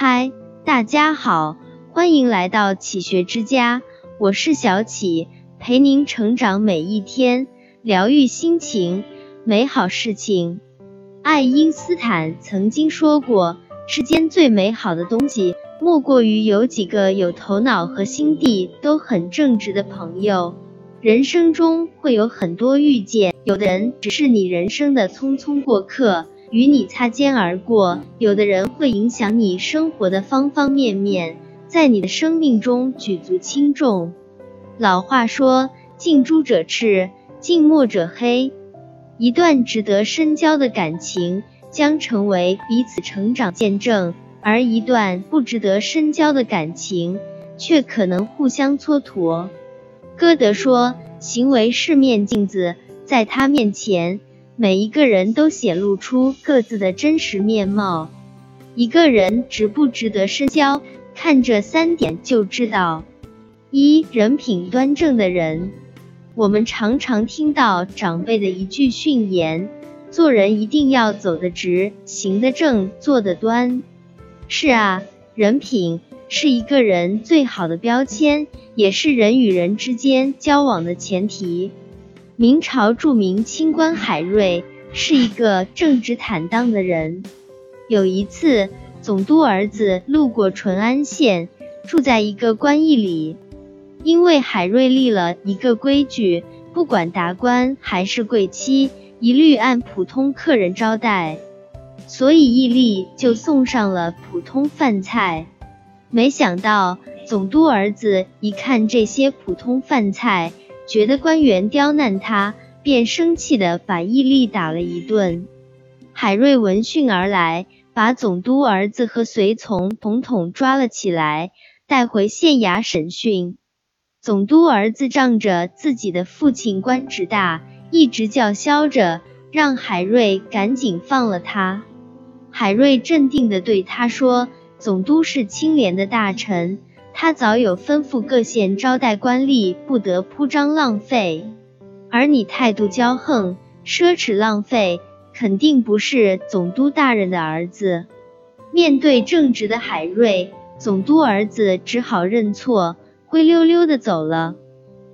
嗨，大家好，欢迎来到启学之家，我是小启，陪您成长每一天，疗愈心情，美好事情。爱因斯坦曾经说过，世间最美好的东西，莫过于有几个有头脑和心地都很正直的朋友。人生中会有很多遇见，有的人只是你人生的匆匆过客。与你擦肩而过，有的人会影响你生活的方方面面，在你的生命中举足轻重。老话说，近朱者赤，近墨者黑。一段值得深交的感情将成为彼此成长见证，而一段不值得深交的感情却可能互相蹉跎。歌德说：“行为是面镜子，在他面前。”每一个人都显露出各自的真实面貌。一个人值不值得深交，看这三点就知道。一、人品端正的人。我们常常听到长辈的一句训言：做人一定要走得直，行得正，坐得端。是啊，人品是一个人最好的标签，也是人与人之间交往的前提。明朝著名清官海瑞是一个正直坦荡的人。有一次，总督儿子路过淳安县，住在一个官驿里。因为海瑞立了一个规矩，不管达官还是贵戚，一律按普通客人招待，所以驿吏就送上了普通饭菜。没想到，总督儿子一看这些普通饭菜，觉得官员刁难他，便生气的把义利打了一顿。海瑞闻讯而来，把总督儿子和随从统统抓了起来，带回县衙审讯。总督儿子仗着自己的父亲官职大，一直叫嚣着让海瑞赶紧放了他。海瑞镇定的对他说：“总督是清廉的大臣。”他早有吩咐各县招待官吏不得铺张浪费，而你态度骄横、奢侈浪费，肯定不是总督大人的儿子。面对正直的海瑞，总督儿子只好认错，灰溜溜的走了。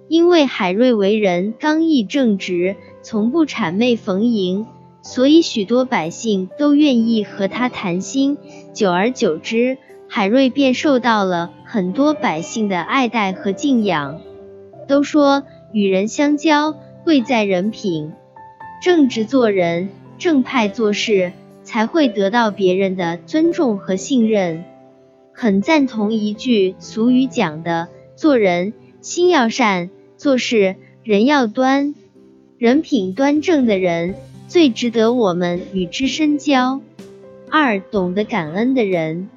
因为海瑞为人刚毅正直，从不谄媚逢迎，所以许多百姓都愿意和他谈心。久而久之，海瑞便受到了很多百姓的爱戴和敬仰。都说与人相交，贵在人品，正直做人，正派做事，才会得到别人的尊重和信任。很赞同一句俗语讲的：做人心要善，做事人要端。人品端正的人，最值得我们与之深交。二，懂得感恩的人。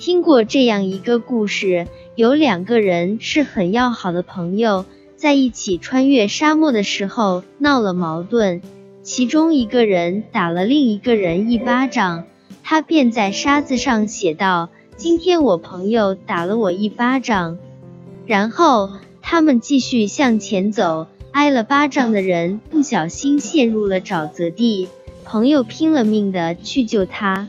听过这样一个故事，有两个人是很要好的朋友，在一起穿越沙漠的时候闹了矛盾，其中一个人打了另一个人一巴掌，他便在沙子上写道：“今天我朋友打了我一巴掌。”然后他们继续向前走，挨了巴掌的人不小心陷入了沼泽地，朋友拼了命的去救他，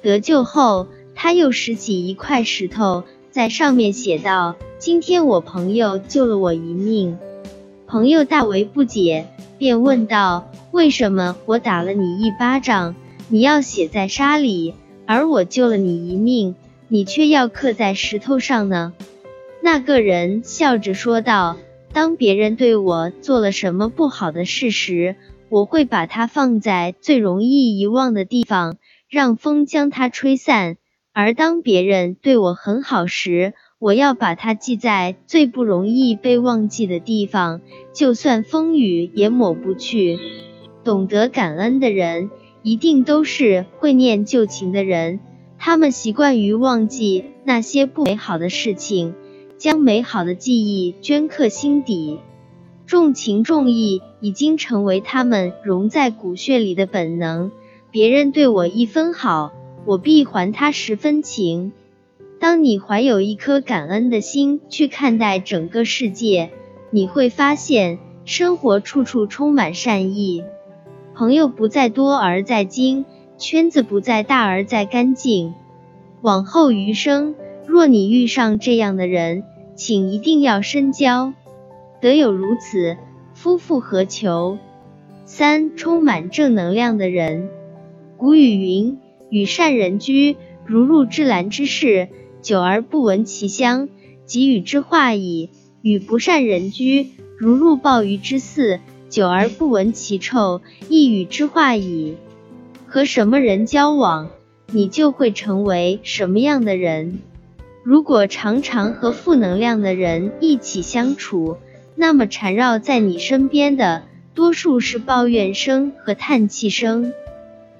得救后。他又拾起一块石头，在上面写道：“今天我朋友救了我一命。”朋友大为不解，便问道：“为什么我打了你一巴掌，你要写在沙里，而我救了你一命，你却要刻在石头上呢？”那个人笑着说道：“当别人对我做了什么不好的事时，我会把它放在最容易遗忘的地方，让风将它吹散。”而当别人对我很好时，我要把它记在最不容易被忘记的地方，就算风雨也抹不去。懂得感恩的人，一定都是会念旧情的人。他们习惯于忘记那些不美好的事情，将美好的记忆镌刻心底。重情重义已经成为他们融在骨血里的本能。别人对我一分好。我必还他十分情。当你怀有一颗感恩的心去看待整个世界，你会发现生活处处充满善意。朋友不在多而在精，圈子不在大而在干净。往后余生，若你遇上这样的人，请一定要深交。得有如此，夫复何求？三、充满正能量的人。古语云：“与善人居，如入芝兰之室，久而不闻其香，即与之化矣；与不善人居，如入鲍鱼之肆，久而不闻其臭，亦与之化矣。”和什么人交往，你就会成为什么样的人。如果常常和负能量的人一起相处，那么缠绕在你身边的多数是抱怨声和叹气声。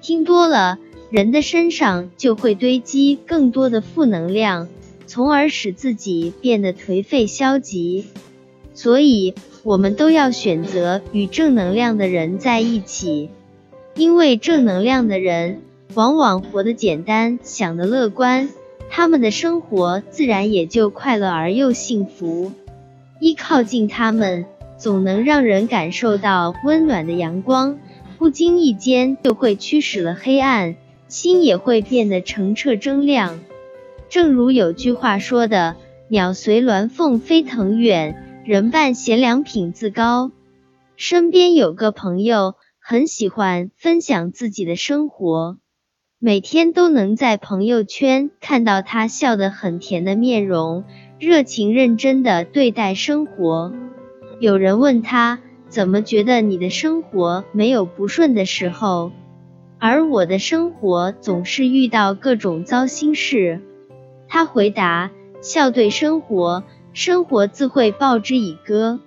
听多了，人的身上就会堆积更多的负能量，从而使自己变得颓废消极。所以，我们都要选择与正能量的人在一起，因为正能量的人往往活得简单，想得乐观，他们的生活自然也就快乐而又幸福。一靠近他们，总能让人感受到温暖的阳光。不经意间就会驱使了黑暗，心也会变得澄澈铮亮。正如有句话说的：“鸟随鸾凤飞腾远，人伴贤良品自高。”身边有个朋友很喜欢分享自己的生活，每天都能在朋友圈看到他笑得很甜的面容，热情认真的对待生活。有人问他。怎么觉得你的生活没有不顺的时候，而我的生活总是遇到各种糟心事？他回答：笑对生活，生活自会报之以歌。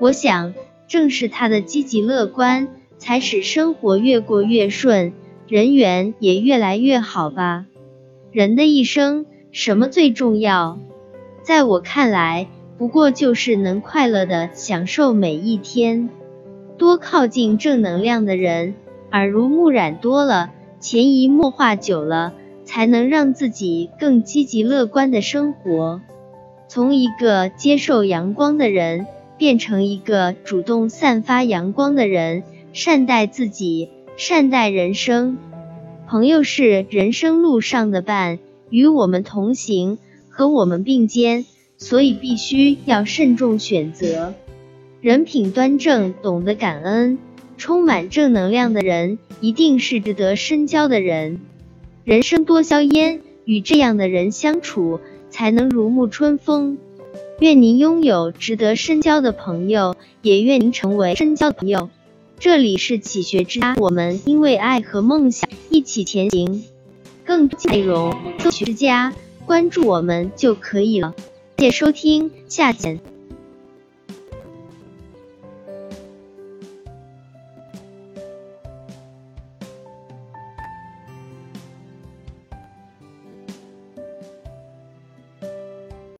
我想，正是他的积极乐观，才使生活越过越顺，人缘也越来越好吧。人的一生，什么最重要？在我看来。不过就是能快乐的享受每一天，多靠近正能量的人，耳濡目染多了，潜移默化久了，才能让自己更积极乐观的生活。从一个接受阳光的人，变成一个主动散发阳光的人，善待自己，善待人生。朋友是人生路上的伴，与我们同行，和我们并肩。所以必须要慎重选择，人品端正、懂得感恩、充满正能量的人，一定是值得深交的人。人生多硝烟，与这样的人相处，才能如沐春风。愿您拥有值得深交的朋友，也愿您成为深交的朋友。这里是启学之家，我们因为爱和梦想一起前行。更多内容，搜取之家，关注我们就可以了。谢谢收听，下见。